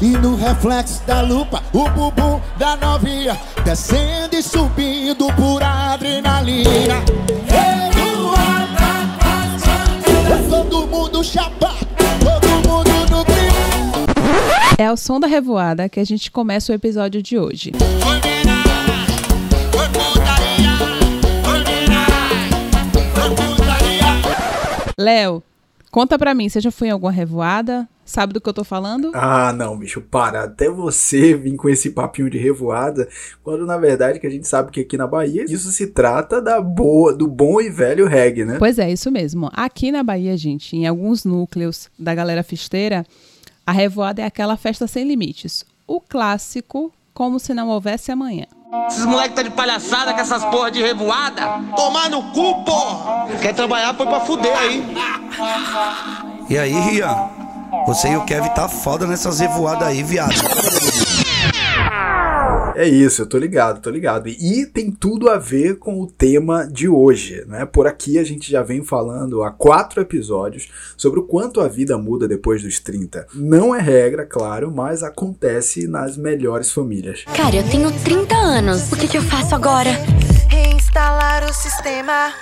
E no reflexo da lupa, o bumbum da novinha Descendo e subindo por adrenalina Todo mundo chapado, todo mundo no clima É ao som da revoada que a gente começa o episódio de hoje. Léo, conta pra mim, você já foi em alguma revoada? Sabe do que eu tô falando? Ah, não, bicho, para. Até você vir com esse papinho de revoada, quando na verdade que a gente sabe que aqui na Bahia isso se trata da boa, do bom e velho reggae, né? Pois é, isso mesmo. Aqui na Bahia, gente, em alguns núcleos da galera fisteira, a revoada é aquela festa sem limites. O clássico, como se não houvesse amanhã. Esses moleques tá de palhaçada com essas porra de revoada. Tomar no cu, porra! Quer trabalhar, foi pra fuder aí. E aí, Rian? Você e o Kevin tá foda nessas revoadas aí, viado. É isso, eu tô ligado, tô ligado. E tem tudo a ver com o tema de hoje, né? Por aqui a gente já vem falando há quatro episódios sobre o quanto a vida muda depois dos 30. Não é regra, claro, mas acontece nas melhores famílias. Cara, eu tenho 30 anos. O que, que eu faço agora? Reinstalar o sistema.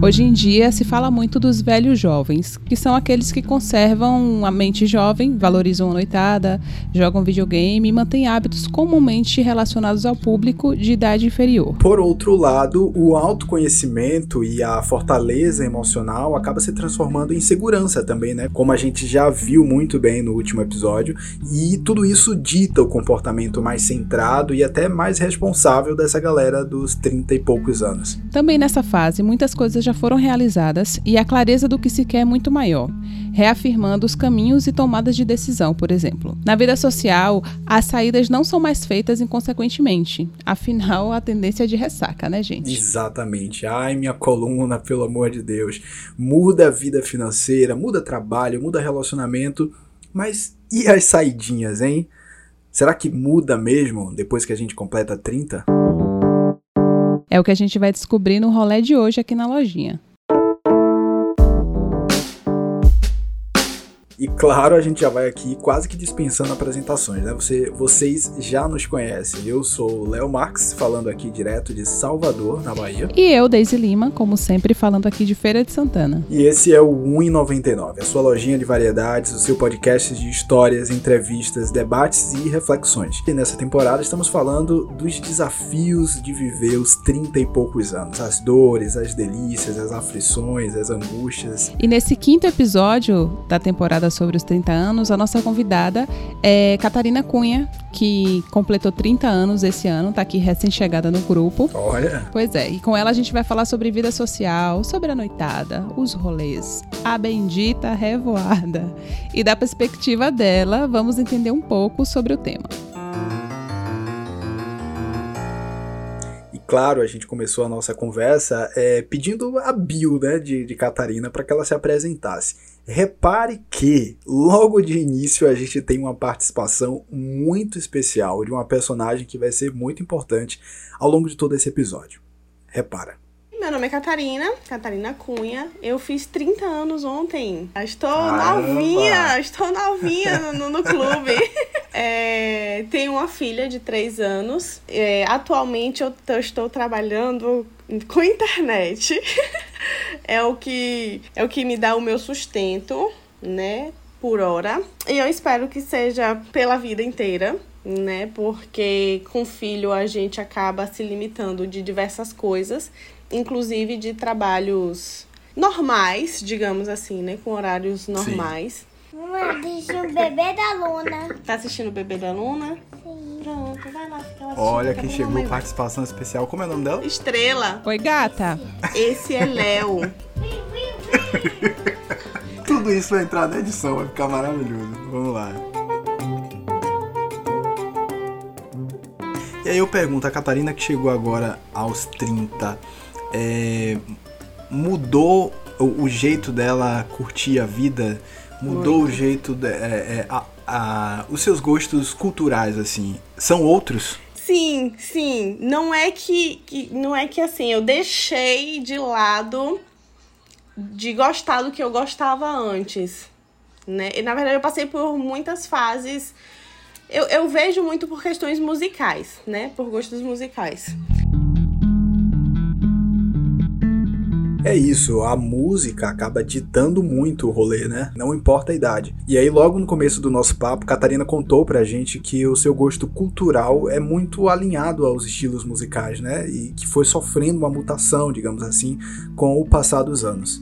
Hoje em dia se fala muito dos velhos jovens, que são aqueles que conservam a mente jovem, valorizam a noitada, jogam videogame e mantêm hábitos comumente relacionados ao público de idade inferior. Por outro lado, o autoconhecimento e a fortaleza emocional acaba se transformando em segurança também, né? Como a gente já viu muito bem no último episódio, e tudo isso dita o comportamento mais centrado e até mais responsável dessa galera dos 30 e poucos anos. Também nessa fase, muitas coisas já foram realizadas e a clareza do que se quer é muito maior, reafirmando os caminhos e tomadas de decisão, por exemplo. Na vida social, as saídas não são mais feitas inconsequentemente, afinal, a tendência é de ressaca, né, gente? Exatamente. Ai, minha coluna, pelo amor de Deus. Muda a vida financeira, muda trabalho, muda relacionamento, mas e as saidinhas, hein? Será que muda mesmo depois que a gente completa 30? É o que a gente vai descobrir no rolê de hoje aqui na lojinha. E claro, a gente já vai aqui quase que dispensando apresentações, né? Você, vocês já nos conhecem. Eu sou o Léo Marx, falando aqui direto de Salvador, na Bahia. E eu, Deise Lima, como sempre, falando aqui de Feira de Santana. E esse é o 1,99, a sua lojinha de variedades, o seu podcast de histórias, entrevistas, debates e reflexões. E nessa temporada estamos falando dos desafios de viver os 30 e poucos anos. As dores, as delícias, as aflições, as angústias. E nesse quinto episódio da temporada sobre os 30 anos, a nossa convidada é Catarina Cunha, que completou 30 anos esse ano, tá aqui recém-chegada no grupo. Olha! Pois é, e com ela a gente vai falar sobre vida social, sobre a noitada, os rolês, a bendita revoada. E da perspectiva dela, vamos entender um pouco sobre o tema. claro, a gente começou a nossa conversa é, pedindo a bio né, de, de Catarina para que ela se apresentasse. Repare que, logo de início, a gente tem uma participação muito especial de uma personagem que vai ser muito importante ao longo de todo esse episódio. Repara. Meu nome é Catarina, Catarina Cunha. Eu fiz 30 anos ontem. Estou Caramba. novinha, estou novinha no, no, clube. É, tenho uma filha de 3 anos. É, atualmente eu, eu estou trabalhando com internet. é o que é o que me dá o meu sustento, né? Por hora. E eu espero que seja pela vida inteira né? Porque com filho a gente acaba se limitando de diversas coisas, inclusive de trabalhos normais, digamos assim, né? Com horários normais. Assistir o bebê da Luna. Tá assistindo o bebê da Luna? Sim. Pronto, vai lá ficar assistindo. Olha quem chegou, vai. participação especial. Como é o nome dela? Estrela. Oi, gata. Esse é Léo. Tudo isso vai entrar na edição, vai ficar maravilhoso. Vamos lá. E aí eu pergunto, a Catarina que chegou agora aos 30, é, mudou o, o jeito dela curtir a vida? Mudou o jeito, de, é, é, a- a- os seus gostos culturais, assim, são outros? Sim, sim. Não é que, que não é que assim, eu deixei de lado de gostar do que eu gostava antes. Né? E na verdade eu passei por muitas fases. Eu, eu vejo muito por questões musicais, né? Por gostos musicais. É isso, a música acaba ditando muito o rolê, né? Não importa a idade. E aí, logo no começo do nosso papo, Catarina contou pra gente que o seu gosto cultural é muito alinhado aos estilos musicais, né? E que foi sofrendo uma mutação, digamos assim, com o passar dos anos.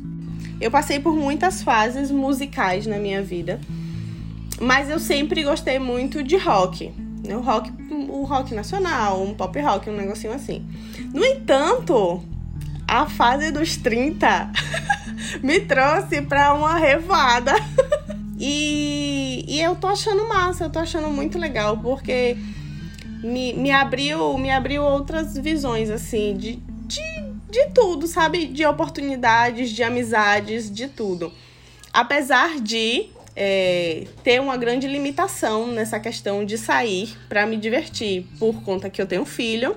Eu passei por muitas fases musicais na minha vida, mas eu sempre gostei muito de rock. O rock, o rock nacional, um pop rock, um negocinho assim. No entanto, a fase dos 30 me trouxe pra uma revoada. e, e eu tô achando massa, eu tô achando muito legal, porque me, me, abriu, me abriu outras visões, assim, de, de, de tudo, sabe? De oportunidades, de amizades, de tudo. Apesar de é, ter uma grande limitação nessa questão de sair para me divertir, por conta que eu tenho filho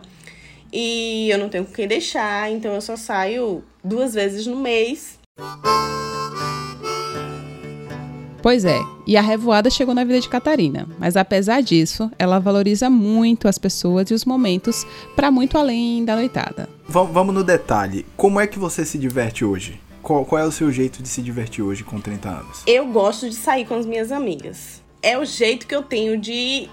e eu não tenho com quem deixar, então eu só saio duas vezes no mês. Pois é, e a revoada chegou na vida de Catarina, mas apesar disso, ela valoriza muito as pessoas e os momentos para muito além da noitada. Vamos no detalhe, como é que você se diverte hoje? Qual, qual é o seu jeito de se divertir hoje com 30 anos? Eu gosto de sair com as minhas amigas. É o jeito que eu tenho de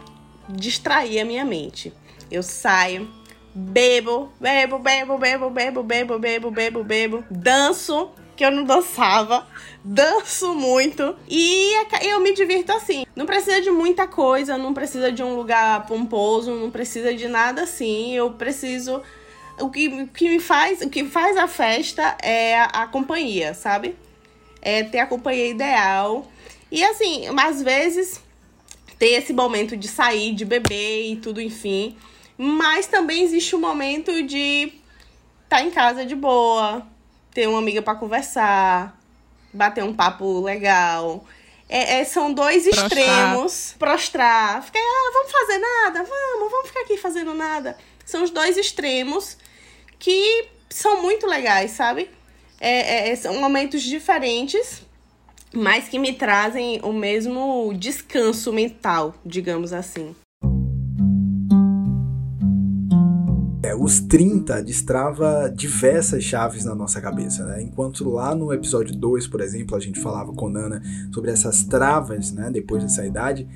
distrair a minha mente. Eu saio, bebo, bebo, bebo, bebo, bebo, bebo, bebo, bebo, bebo, danço, que eu não dançava, danço muito e eu me divirto assim. Não precisa de muita coisa, não precisa de um lugar pomposo, não precisa de nada assim. Eu preciso o que, o que me faz, o que faz a festa é a, a companhia, sabe? É ter a companhia ideal. E assim, às vezes ter esse momento de sair, de beber e tudo, enfim. Mas também existe o um momento de estar tá em casa de boa, ter uma amiga para conversar, bater um papo legal. É, é, são dois prostrar. extremos. Prostrar. Ficar, ah, vamos fazer nada? Vamos, vamos ficar aqui fazendo nada. São os dois extremos que são muito legais, sabe? É, é, são momentos diferentes, mas que me trazem o mesmo descanso mental, digamos assim. Os 30 destrava diversas chaves na nossa cabeça, né? Enquanto lá no episódio 2, por exemplo, a gente falava com Nana sobre essas travas, né, depois dessa idade,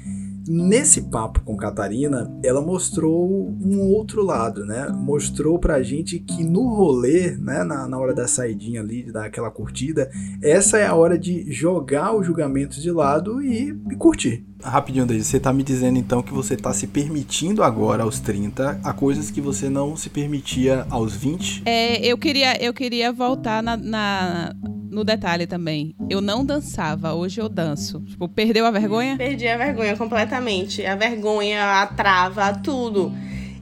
Nesse papo com Catarina, ela mostrou um outro lado, né? Mostrou pra gente que no rolê, né, na, na hora da saidinha ali, de dar aquela curtida, essa é a hora de jogar os julgamentos de lado e, e curtir. Rapidinho, Deise, você tá me dizendo então que você tá se permitindo agora aos 30 a coisas que você não se permitia aos 20? É, eu queria, eu queria voltar na, na no detalhe também. Eu não dançava, hoje eu danço. Tipo, perdeu a vergonha? Perdi a vergonha completamente. A vergonha, a trava, tudo.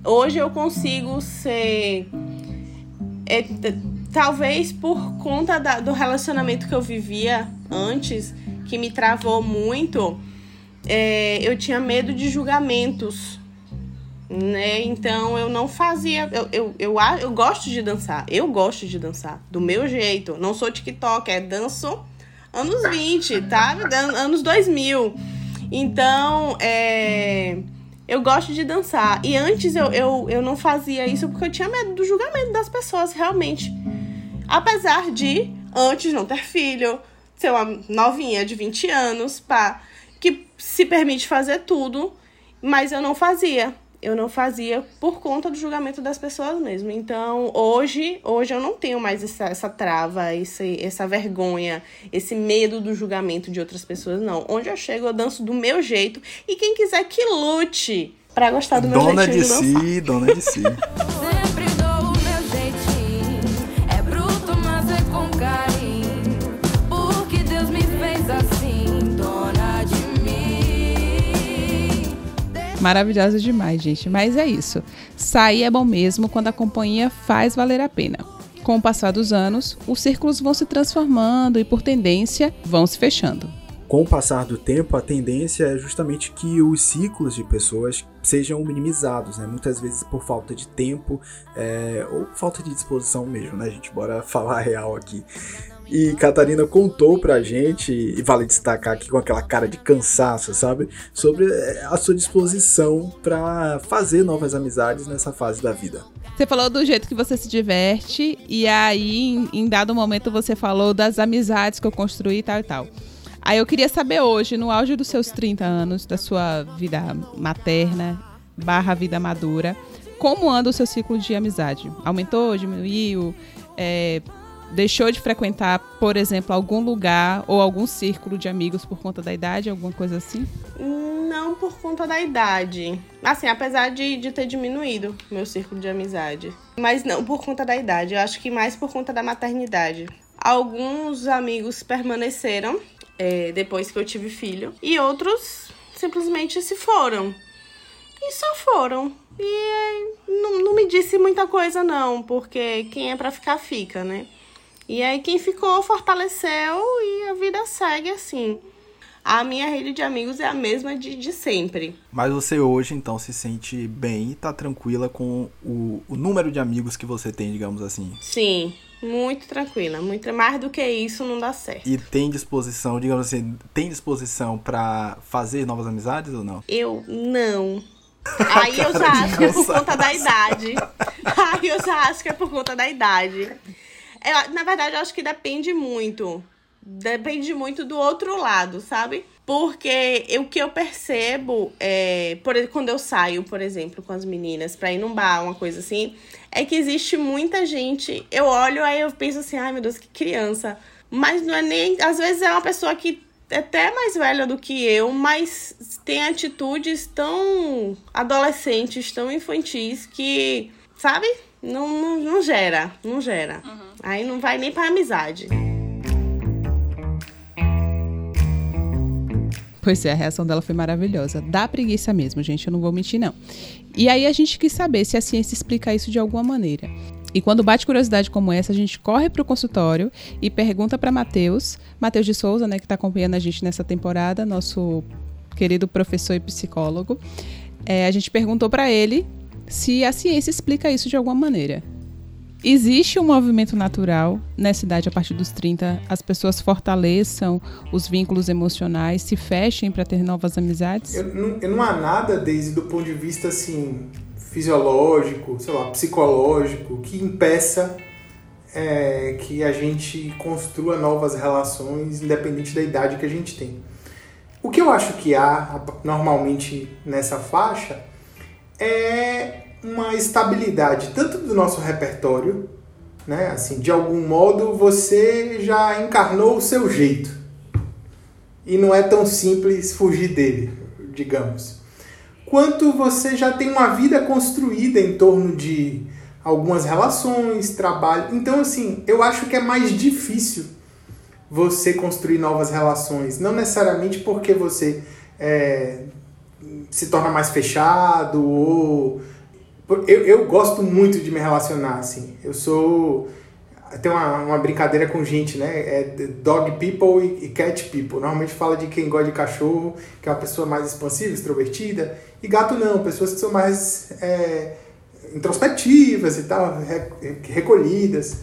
Hoje eu consigo ser. É, talvez por conta da, do relacionamento que eu vivia antes, que me travou muito, é, eu tinha medo de julgamentos né? Então eu não fazia. Eu, eu, eu, eu gosto de dançar. Eu gosto de dançar. Do meu jeito. Não sou TikTok, é danço anos 20, tá? Anos 2000. Então, é. Eu gosto de dançar. E antes eu, eu, eu não fazia isso porque eu tinha medo do julgamento das pessoas, realmente. Apesar de, antes não ter filho, ser uma novinha de 20 anos, pá, que se permite fazer tudo, mas eu não fazia eu não fazia por conta do julgamento das pessoas mesmo. Então, hoje, hoje eu não tenho mais essa, essa trava, esse, essa vergonha, esse medo do julgamento de outras pessoas, não. Onde eu chego, eu danço do meu jeito. E quem quiser que lute para gostar do meu dona jeitinho de, de si, Dona de si, Maravilhosa demais, gente. Mas é isso. Sair é bom mesmo quando a companhia faz valer a pena. Com o passar dos anos, os círculos vão se transformando e, por tendência, vão se fechando. Com o passar do tempo, a tendência é justamente que os ciclos de pessoas sejam minimizados, né? Muitas vezes por falta de tempo é, ou falta de disposição mesmo, né, gente? Bora falar real aqui. E Catarina contou pra gente, e vale destacar aqui com aquela cara de cansaço, sabe? Sobre eh, a sua disposição para fazer novas amizades nessa fase da vida. Você falou do jeito que você se diverte, e aí, em, dado momento, você falou das amizades que eu construí e tal e tal. Aí eu queria saber hoje, no auge dos seus 30 anos, da sua vida materna, barra vida madura, como anda o seu ciclo de amizade? Aumentou, diminuiu? É, deixou de frequentar, por exemplo, algum lugar ou algum círculo de amigos por conta da idade, alguma coisa assim? Não por conta da idade. Assim, apesar de, de ter diminuído meu círculo de amizade. Mas não por conta da idade. Eu acho que mais por conta da maternidade. Alguns amigos permaneceram é, depois que eu tive filho. E outros simplesmente se foram. E só foram. E não, não me disse muita coisa, não, porque quem é para ficar, fica, né? E aí quem ficou fortaleceu e a vida segue assim. A minha rede de amigos é a mesma de, de sempre. Mas você hoje, então, se sente bem e tá tranquila com o, o número de amigos que você tem, digamos assim? Sim, muito tranquila. Muito mais do que isso não dá certo. E tem disposição, digamos assim, tem disposição para fazer novas amizades ou não? Eu não. Aí eu já acho que é por conta da idade. Aí eu já acho que é por conta da idade. É, na verdade, eu acho que depende muito. Depende muito do outro lado, sabe? Porque o que eu percebo, é, por, quando eu saio, por exemplo, com as meninas pra ir num bar, uma coisa assim, é que existe muita gente. Eu olho, aí eu penso assim, ai meu Deus, que criança. Mas não é nem. Às vezes é uma pessoa que é até mais velha do que eu, mas tem atitudes tão adolescentes, tão infantis que, sabe? Não, não, não gera, não gera. Uhum. Aí não vai nem pra amizade. Pois é, a reação dela foi maravilhosa. Dá preguiça mesmo, gente, eu não vou mentir, não. E aí a gente quis saber se a ciência explica isso de alguma maneira. E quando bate curiosidade como essa, a gente corre para o consultório e pergunta para Matheus, Matheus de Souza, né, que está acompanhando a gente nessa temporada, nosso querido professor e psicólogo. É, a gente perguntou para ele se a ciência explica isso de alguma maneira. Existe um movimento natural nessa idade, a partir dos 30, as pessoas fortaleçam os vínculos emocionais, se fechem para ter novas amizades? Eu, não, eu não há nada, desde do ponto de vista assim fisiológico, sei lá, psicológico, que impeça é, que a gente construa novas relações, independente da idade que a gente tem. O que eu acho que há normalmente nessa faixa é uma estabilidade tanto do nosso repertório, né? Assim, de algum modo você já encarnou o seu jeito e não é tão simples fugir dele, digamos. Quanto você já tem uma vida construída em torno de algumas relações, trabalho. Então, assim, eu acho que é mais difícil você construir novas relações. Não necessariamente porque você é, se torna mais fechado ou eu, eu gosto muito de me relacionar assim. Eu sou tem uma, uma brincadeira com gente né? É dog people e, cat people. Normalmente fala de quem gosta de cachorro que é uma pessoa mais expansiva extrovertida e gato não pessoas que são mais é, introspectivas e tal recolhidas.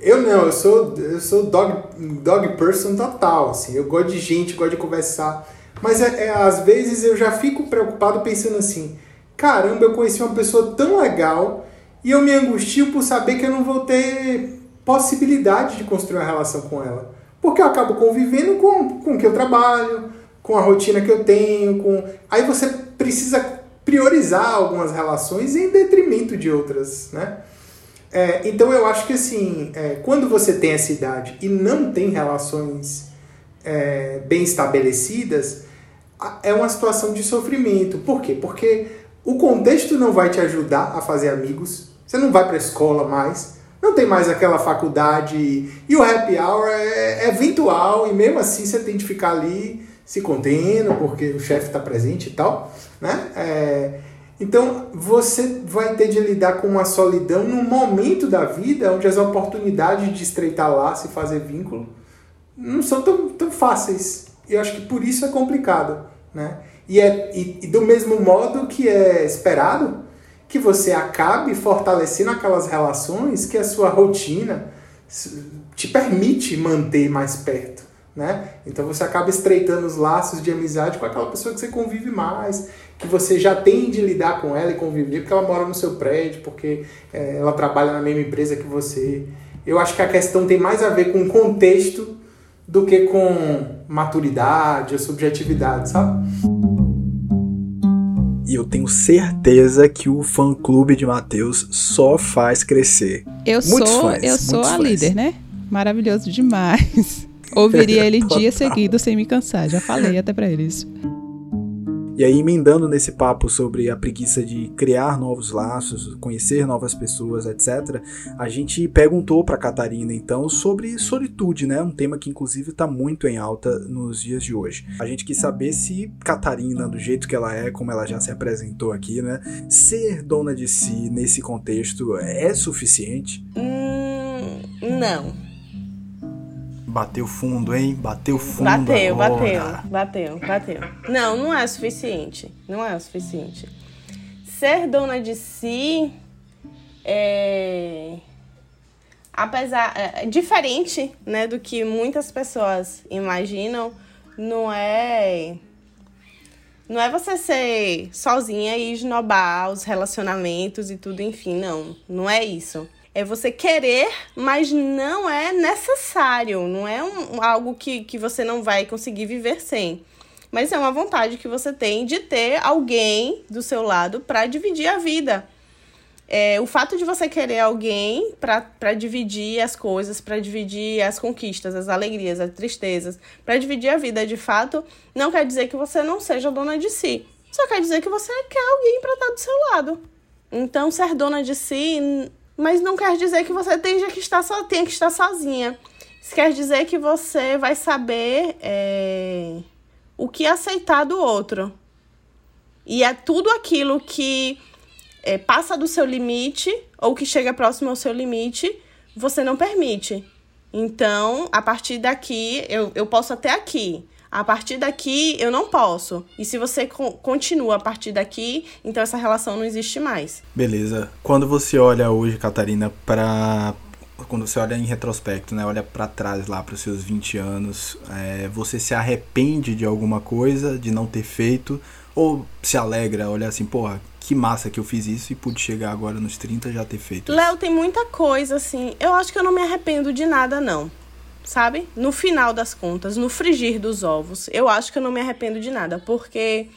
Eu não, eu sou, eu sou dog, dog person total, assim, eu gosto de gente, gosto de conversar. Mas é, é, às vezes eu já fico preocupado pensando assim: caramba, eu conheci uma pessoa tão legal e eu me angustio por saber que eu não vou ter possibilidade de construir uma relação com ela. Porque eu acabo convivendo com, com o que eu trabalho, com a rotina que eu tenho, com. Aí você precisa priorizar algumas relações em detrimento de outras, né? É, então eu acho que assim, é, quando você tem essa idade e não tem relações é, bem estabelecidas, é uma situação de sofrimento. Por quê? Porque o contexto não vai te ajudar a fazer amigos, você não vai para a escola mais, não tem mais aquela faculdade e o happy hour é, é virtual e mesmo assim você tem de ficar ali se contendo porque o chefe está presente e tal, né? É, então você vai ter de lidar com uma solidão num momento da vida onde as oportunidades de estreitar laço e fazer vínculo não são tão, tão fáceis. E eu acho que por isso é complicado. Né? E, é, e, e do mesmo modo que é esperado que você acabe fortalecendo aquelas relações que a sua rotina te permite manter mais perto. Né? Então você acaba estreitando os laços de amizade com aquela pessoa que você convive mais, que você já tem de lidar com ela e conviver, porque ela mora no seu prédio, porque é, ela trabalha na mesma empresa que você. Eu acho que a questão tem mais a ver com contexto do que com maturidade ou subjetividade, sabe? E eu tenho certeza que o fã clube de Matheus só faz crescer. Eu muitos sou, fãs, eu sou a fãs. líder, né? Maravilhoso demais. Ouviria ele dia seguido sem me cansar. Já falei até para ele isso. E aí, emendando nesse papo sobre a preguiça de criar novos laços, conhecer novas pessoas, etc., a gente perguntou para Catarina então sobre solitude, né? Um tema que inclusive está muito em alta nos dias de hoje. A gente quis saber se Catarina, do jeito que ela é, como ela já se apresentou aqui, né? Ser dona de si nesse contexto é suficiente? Hum, não. Bateu fundo, hein? Bateu fundo. Bateu, agora. bateu, bateu, bateu. Não, não é o suficiente. Não é o suficiente. Ser dona de si é. Apesar. É, é diferente, né, do que muitas pessoas imaginam, não é. Não é você ser sozinha e esnobar os relacionamentos e tudo, enfim, não. Não é isso é você querer, mas não é necessário, não é um, algo que, que você não vai conseguir viver sem. Mas é uma vontade que você tem de ter alguém do seu lado para dividir a vida. É, o fato de você querer alguém para dividir as coisas, para dividir as conquistas, as alegrias, as tristezas, para dividir a vida de fato, não quer dizer que você não seja dona de si. Só quer dizer que você quer alguém para estar do seu lado. Então, ser dona de si mas não quer dizer que você tenha que estar, so, tenha que estar sozinha. Isso quer dizer que você vai saber é, o que aceitar do outro. E é tudo aquilo que é, passa do seu limite ou que chega próximo ao seu limite, você não permite. Então, a partir daqui, eu, eu posso até aqui. A partir daqui eu não posso. E se você co continua a partir daqui, então essa relação não existe mais. Beleza. Quando você olha hoje, Catarina, para quando você olha em retrospecto, né, olha para trás lá para os seus 20 anos, é, você se arrepende de alguma coisa, de não ter feito, ou se alegra, olha assim, porra, que massa que eu fiz isso e pude chegar agora nos 30 já ter feito. Léo, tem muita coisa assim. Eu acho que eu não me arrependo de nada não sabe? No final das contas, no frigir dos ovos, eu acho que eu não me arrependo de nada, porque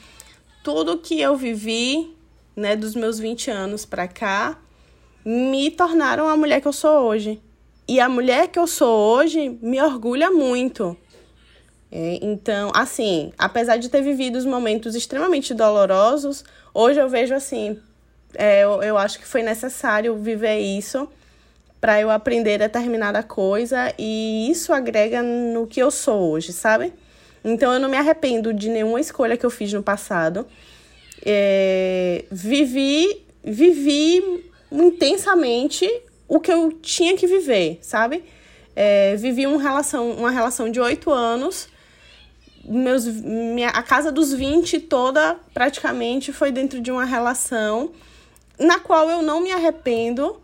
tudo que eu vivi, né, dos meus 20 anos para cá, me tornaram a mulher que eu sou hoje. E a mulher que eu sou hoje me orgulha muito. É, então, assim, apesar de ter vivido os momentos extremamente dolorosos, hoje eu vejo assim, é, eu, eu acho que foi necessário viver isso para eu aprender determinada coisa e isso agrega no que eu sou hoje, sabe? Então eu não me arrependo de nenhuma escolha que eu fiz no passado. É, vivi, vivi intensamente o que eu tinha que viver, sabe? É, vivi uma relação, uma relação de oito anos. Meus, minha, a casa dos 20 toda praticamente foi dentro de uma relação na qual eu não me arrependo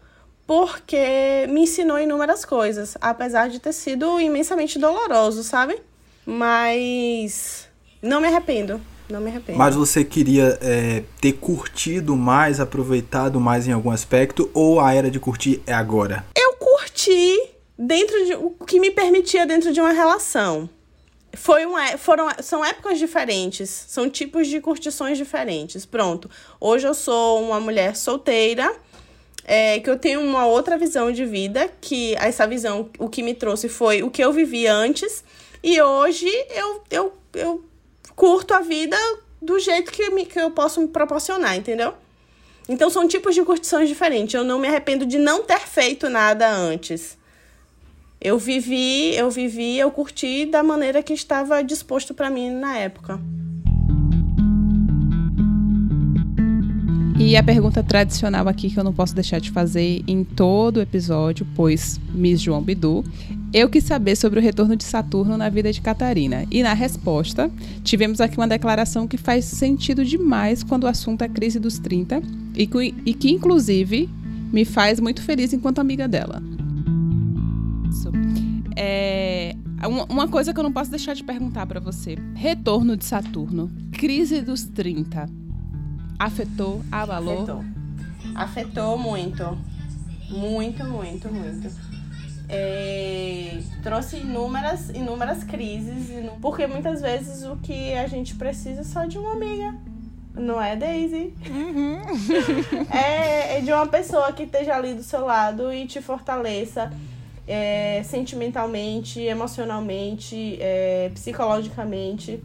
porque me ensinou inúmeras coisas, apesar de ter sido imensamente doloroso, sabe? Mas não me arrependo. Não me arrependo. Mas você queria é, ter curtido mais, aproveitado mais em algum aspecto, ou a era de curtir é agora? Eu curti dentro de o que me permitia dentro de uma relação. Foi uma, foram, são épocas diferentes, são tipos de curtições diferentes. Pronto. Hoje eu sou uma mulher solteira é, que eu tenho uma outra visão de vida, que essa visão, o que me trouxe foi o que eu vivi antes, e hoje eu, eu, eu curto a vida do jeito que, me, que eu posso me proporcionar, entendeu? Então são tipos de curtições diferentes. Eu não me arrependo de não ter feito nada antes. Eu vivi, eu vivi, eu curti da maneira que estava disposto para mim na época. E a pergunta tradicional aqui que eu não posso deixar de fazer em todo o episódio, pois Miss João Bidu, eu quis saber sobre o retorno de Saturno na vida de Catarina. E na resposta, tivemos aqui uma declaração que faz sentido demais quando o assunto é crise dos 30 e que, e que inclusive, me faz muito feliz enquanto amiga dela. É, uma coisa que eu não posso deixar de perguntar para você. Retorno de Saturno. Crise dos 30. Afetou, abalou? Afetou. Afetou muito. Muito, muito, muito. É, trouxe inúmeras, inúmeras crises, porque muitas vezes o que a gente precisa é só de uma amiga. Não é, Daisy? Uhum. é, é de uma pessoa que esteja ali do seu lado e te fortaleça é, sentimentalmente, emocionalmente, é, psicologicamente,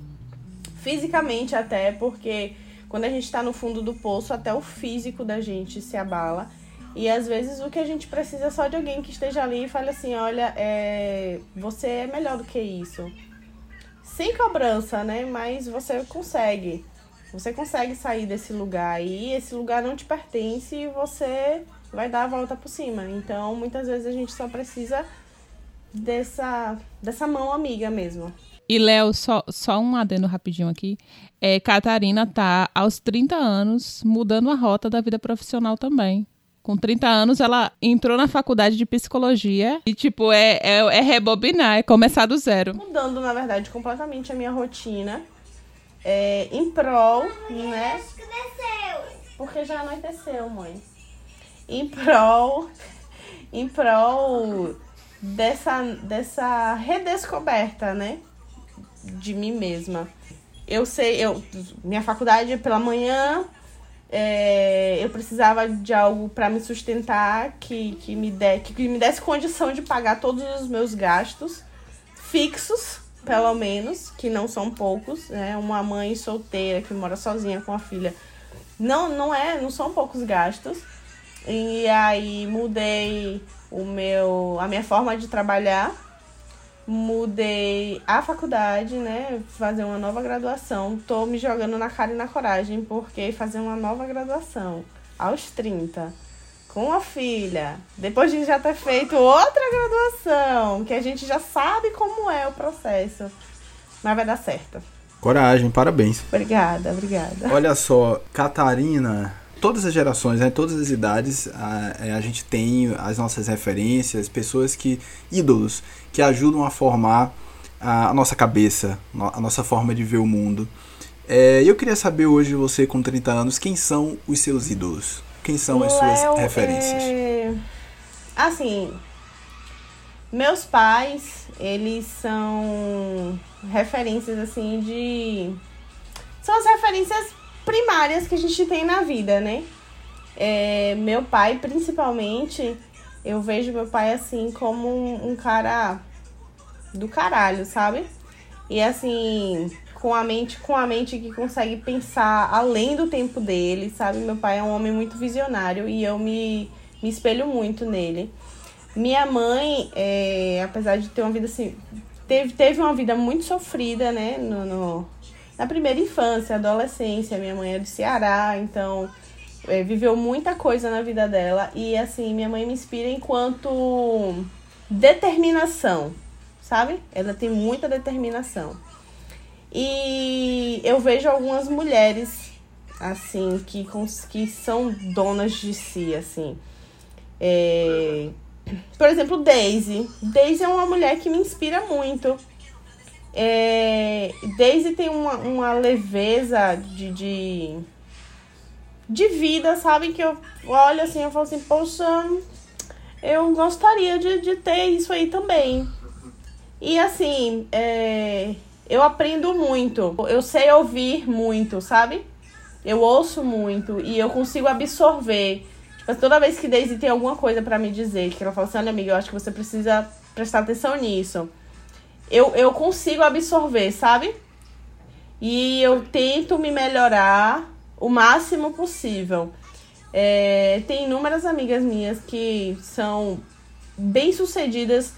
fisicamente até, porque quando a gente está no fundo do poço, até o físico da gente se abala. E às vezes o que a gente precisa é só de alguém que esteja ali e fale assim: olha, é, você é melhor do que isso. Sem cobrança, né? Mas você consegue. Você consegue sair desse lugar e esse lugar não te pertence e você vai dar a volta por cima. Então, muitas vezes a gente só precisa dessa, dessa mão amiga mesmo. E, Léo, só, só um adendo rapidinho aqui. É, Catarina tá aos 30 anos mudando a rota da vida profissional também. Com 30 anos, ela entrou na faculdade de psicologia e, tipo, é, é, é rebobinar, é começar do zero. Mudando, na verdade, completamente a minha rotina. É, em prol, né? Porque já anoiteceu, mãe em prol, em prol dessa, dessa redescoberta, né? De mim mesma. Eu sei, eu, minha faculdade pela manhã, é, eu precisava de algo para me sustentar que, que, me de, que me desse condição de pagar todos os meus gastos fixos, pelo menos, que não são poucos, né? Uma mãe solteira que mora sozinha com a filha. Não, não é, não são poucos gastos. E aí mudei o meu, a minha forma de trabalhar, mudei a faculdade, né? Fazer uma nova graduação. Tô me jogando na cara e na coragem, porque fazer uma nova graduação aos 30, com a filha, depois de já ter feito outra graduação, que a gente já sabe como é o processo, mas vai dar certo. Coragem, parabéns. Obrigada, obrigada. Olha só, Catarina todas as gerações, né, todas as idades, a, é, a gente tem as nossas referências, pessoas que. ídolos, que ajudam a formar a, a nossa cabeça, a nossa forma de ver o mundo. É, eu queria saber hoje, você com 30 anos, quem são os seus ídolos? Quem são as suas Léo, referências? É... Assim, meus pais, eles são referências assim de. São as referências primárias que a gente tem na vida, né? É, meu pai, principalmente, eu vejo meu pai assim como um, um cara do caralho, sabe? E assim, com a mente, com a mente que consegue pensar além do tempo dele, sabe? Meu pai é um homem muito visionário e eu me, me espelho muito nele. Minha mãe, é, apesar de ter uma vida assim, teve, teve uma vida muito sofrida, né? No, no, na primeira infância, adolescência. Minha mãe é do Ceará, então é, viveu muita coisa na vida dela. E assim, minha mãe me inspira enquanto determinação, sabe? Ela tem muita determinação. E eu vejo algumas mulheres, assim, que, que são donas de si, assim. É... Por exemplo, Daisy. Daisy é uma mulher que me inspira muito. É, Daisy tem uma, uma leveza de, de, de vida, sabe? Que eu olho assim, eu falo assim, poxa, eu gostaria de, de ter isso aí também. E assim, é, eu aprendo muito. Eu sei ouvir muito, sabe? Eu ouço muito e eu consigo absorver. Tipo, toda vez que Daisy tem alguma coisa para me dizer, que ela fala assim, olha amiga, eu acho que você precisa prestar atenção nisso eu, eu consigo absorver, sabe? E eu tento me melhorar o máximo possível. É, tem inúmeras amigas minhas que são bem sucedidas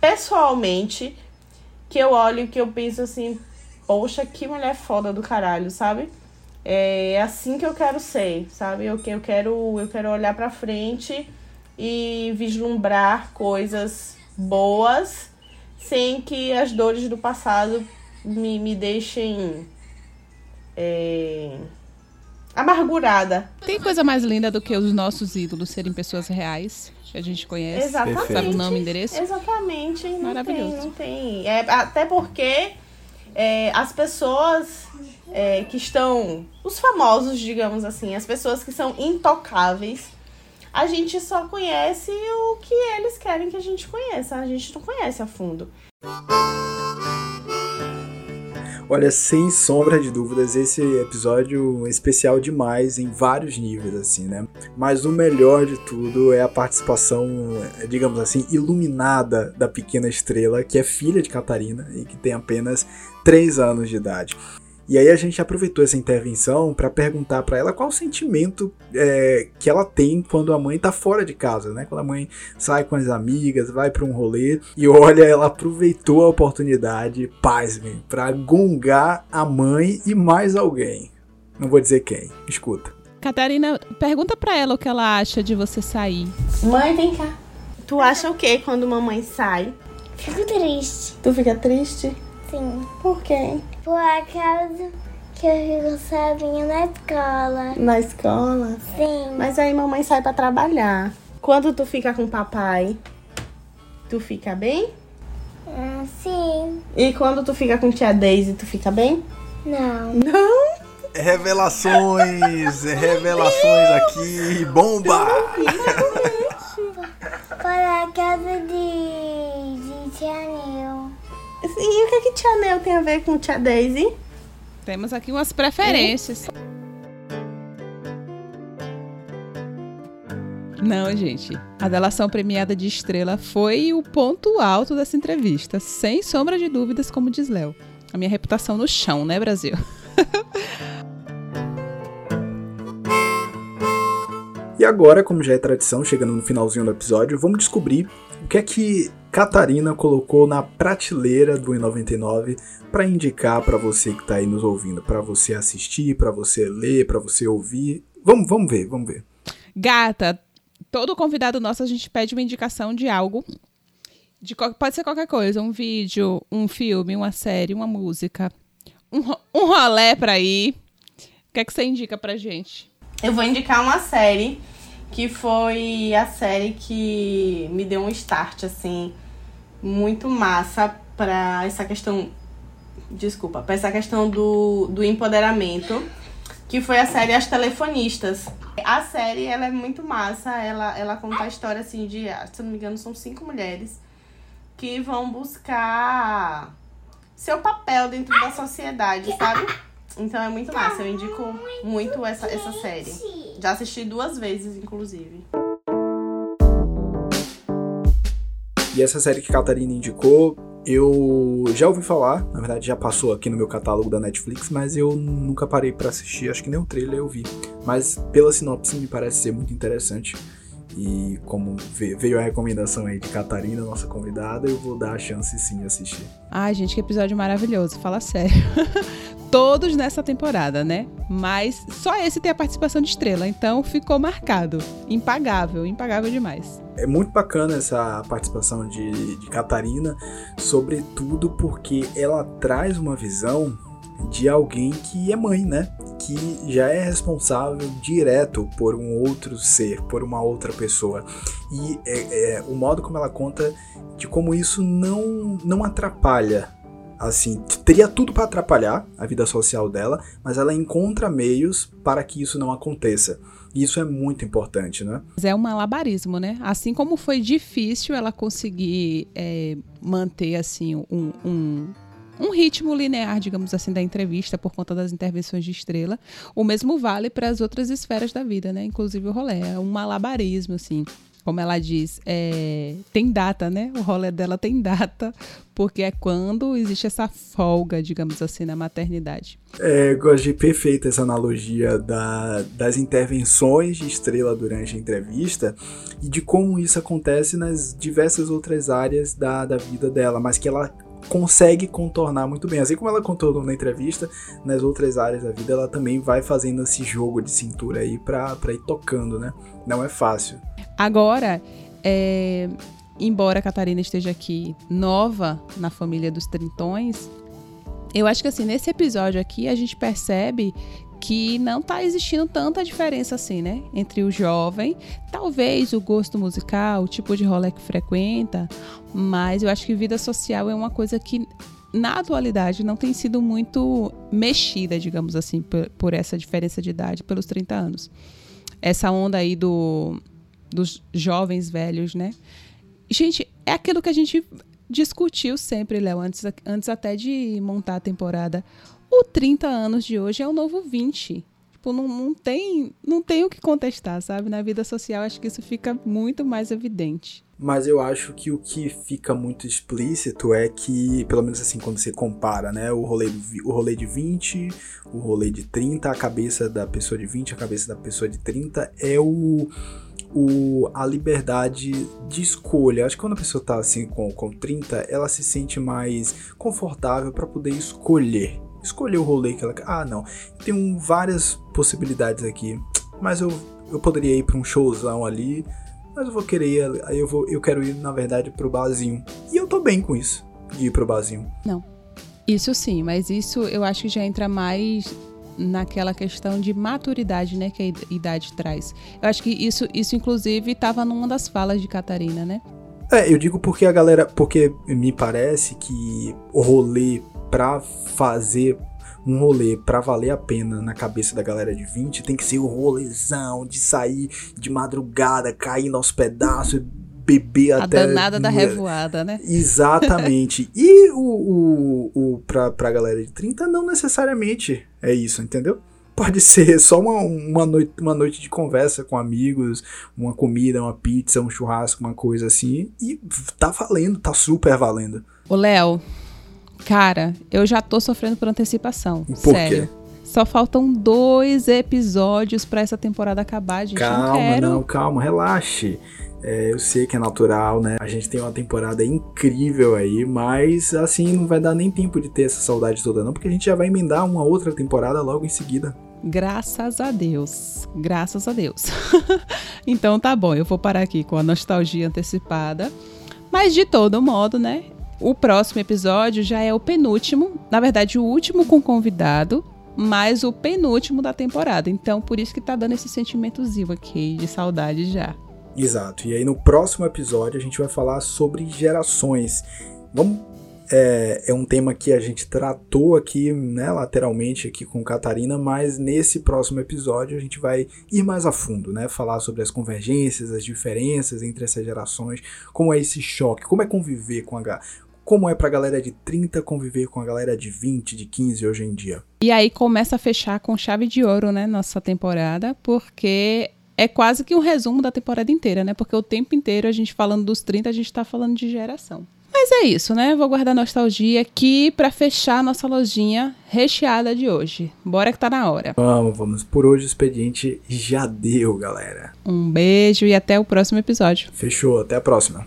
pessoalmente, que eu olho e que eu penso assim, poxa, que mulher foda do caralho, sabe? É assim que eu quero ser, sabe? Eu, eu, quero, eu quero olhar pra frente e vislumbrar coisas boas sem que as dores do passado me, me deixem é, amargurada. Tem coisa mais linda do que os nossos ídolos serem pessoas reais? Que a gente conhece. Exatamente. Sabe o nome e endereço? Exatamente. Não Maravilhoso. Tem, não tem. É, até porque é, as pessoas é, que estão. Os famosos, digamos assim, as pessoas que são intocáveis, a gente só conhece o que eles querem que a gente conheça. A gente não conhece a fundo. Olha, sem sombra de dúvidas, esse episódio é especial demais em vários níveis, assim, né? Mas o melhor de tudo é a participação, digamos assim, iluminada da pequena estrela, que é filha de Catarina e que tem apenas 3 anos de idade. E aí a gente aproveitou essa intervenção para perguntar para ela qual o sentimento é, que ela tem quando a mãe tá fora de casa, né? Quando a mãe sai com as amigas, vai para um rolê e olha, ela aproveitou a oportunidade, pasmem, para gongar a mãe e mais alguém. Não vou dizer quem. Escuta. Catarina, pergunta para ela o que ela acha de você sair. Mãe, vem cá. Tu acha o que quando mamãe sai? Fico triste. Tu fica triste? Sim. Por quê? Por causa que eu fico sozinha na escola. Na escola? Sim. Mas aí mamãe sai pra trabalhar. Quando tu fica com papai, tu fica bem? Ah, sim. E quando tu fica com tia Daisy, tu fica bem? Não. Não? Revelações, revelações aqui, bomba! Por causa de, de tia Nil. E o que, que tia Nel tem a ver com tia Daisy? Temos aqui umas preferências. Não, gente. A delação premiada de estrela foi o ponto alto dessa entrevista, sem sombra de dúvidas, como diz Léo. A minha reputação no chão, né, Brasil? E agora, como já é tradição, chegando no finalzinho do episódio, vamos descobrir o que é que Catarina colocou na prateleira do I99 para indicar para você que está aí nos ouvindo, para você assistir, para você ler, para você ouvir. Vamos, vamos ver, vamos ver. Gata, todo convidado nosso a gente pede uma indicação de algo. De, pode ser qualquer coisa, um vídeo, um filme, uma série, uma música, um, um rolé para ir. O que é que você indica pra gente? Eu vou indicar uma série que foi a série que me deu um start, assim, muito massa para essa questão. Desculpa, para essa questão do, do empoderamento, que foi a série As Telefonistas. A série, ela é muito massa, ela, ela conta a história, assim, de, se não me engano, são cinco mulheres que vão buscar seu papel dentro da sociedade, sabe? Então é muito massa, eu indico muito essa, essa série. Já assisti duas vezes, inclusive. E essa série que a Catarina indicou, eu já ouvi falar, na verdade já passou aqui no meu catálogo da Netflix, mas eu nunca parei para assistir, acho que nem o trailer eu vi. Mas pela sinopse me parece ser muito interessante. E como veio a recomendação aí de Catarina, nossa convidada, eu vou dar a chance sim de assistir. Ai, gente, que episódio maravilhoso, fala sério. Todos nessa temporada, né? Mas só esse tem a participação de estrela, então ficou marcado. Impagável, impagável demais. É muito bacana essa participação de, de Catarina, sobretudo porque ela traz uma visão de alguém que é mãe, né? Que já é responsável direto por um outro ser, por uma outra pessoa. E é, é, o modo como ela conta de como isso não, não atrapalha. Assim, teria tudo para atrapalhar a vida social dela, mas ela encontra meios para que isso não aconteça. E isso é muito importante, né? É um malabarismo, né? Assim como foi difícil ela conseguir é, manter assim um, um um ritmo linear, digamos assim, da entrevista por conta das intervenções de estrela. O mesmo vale para as outras esferas da vida, né? Inclusive o rolê. É um malabarismo, assim. Como ela diz, é... tem data, né? O rolê dela tem data, porque é quando existe essa folga, digamos assim, na maternidade. É, eu de perfeita essa analogia da, das intervenções de estrela durante a entrevista e de como isso acontece nas diversas outras áreas da, da vida dela, mas que ela consegue contornar muito bem. Assim como ela contornou na entrevista, nas outras áreas da vida, ela também vai fazendo esse jogo de cintura aí pra, pra ir tocando, né? Não é fácil. Agora, é, embora a Catarina esteja aqui nova na família dos trintões, eu acho que assim, nesse episódio aqui, a gente percebe que não tá existindo tanta diferença assim, né? Entre o jovem, talvez o gosto musical, o tipo de rolê que frequenta, mas eu acho que vida social é uma coisa que na atualidade não tem sido muito mexida, digamos assim, por, por essa diferença de idade pelos 30 anos. Essa onda aí do, dos jovens velhos, né? Gente, é aquilo que a gente discutiu sempre, Léo, antes, antes até de montar a temporada. O 30 anos de hoje é o novo 20. Tipo, não, não, tem, não tem o que contestar, sabe? Na vida social, acho que isso fica muito mais evidente. Mas eu acho que o que fica muito explícito é que, pelo menos assim, quando você compara, né? O rolê, o rolê de 20, o rolê de 30, a cabeça da pessoa de 20, a cabeça da pessoa de 30 é o o, a liberdade de escolha. Acho que quando a pessoa tá assim com, com 30, ela se sente mais confortável para poder escolher. Escolher o rolê que ela quer. Ah, não. Tem várias possibilidades aqui. Mas eu, eu poderia ir para um showzão ali. Mas eu vou querer ir. Aí eu, vou, eu quero ir, na verdade, pro barzinho. E eu tô bem com isso. De ir pro barzinho. Não. Isso sim, mas isso eu acho que já entra mais naquela questão de maturidade, né, que a idade traz. Eu acho que isso, isso inclusive, estava numa das falas de Catarina, né? É, eu digo porque a galera, porque me parece que o rolê pra fazer um rolê pra valer a pena na cabeça da galera de 20 tem que ser o rolezão de sair de madrugada, cair aos pedaços, beber a até. A danada da revoada, né? Exatamente. e o, o, o pra, pra galera de 30, não necessariamente é isso, entendeu? Pode ser só uma, uma, noite, uma noite de conversa com amigos, uma comida, uma pizza, um churrasco, uma coisa assim. E tá valendo, tá super valendo. Ô, Léo, cara, eu já tô sofrendo por antecipação. Por sério. Quê? Só faltam dois episódios para essa temporada acabar, gente. Calma, não, não, calma, relaxe. É, eu sei que é natural, né? A gente tem uma temporada incrível aí, mas assim, não vai dar nem tempo de ter essa saudade toda, não, porque a gente já vai emendar uma outra temporada logo em seguida. Graças a Deus. Graças a Deus. então tá bom, eu vou parar aqui com a nostalgia antecipada. Mas de todo modo, né? O próximo episódio já é o penúltimo, na verdade, o último com convidado, mas o penúltimo da temporada. Então, por isso que tá dando esse sentimentozinho aqui de saudade já. Exato. E aí no próximo episódio a gente vai falar sobre gerações. Vamos é, é, um tema que a gente tratou aqui, né, lateralmente aqui com Catarina, mas nesse próximo episódio a gente vai ir mais a fundo, né, falar sobre as convergências, as diferenças entre essas gerações, como é esse choque, como é conviver com a como é pra galera de 30 conviver com a galera de 20, de 15 hoje em dia. E aí começa a fechar com chave de ouro, né, nossa temporada, porque é quase que um resumo da temporada inteira, né? Porque o tempo inteiro a gente falando dos 30, a gente tá falando de geração. Mas é isso, né? Vou guardar nostalgia aqui para fechar a nossa lojinha recheada de hoje. Bora que tá na hora. Vamos, vamos. Por hoje o expediente já deu, galera. Um beijo e até o próximo episódio. Fechou, até a próxima.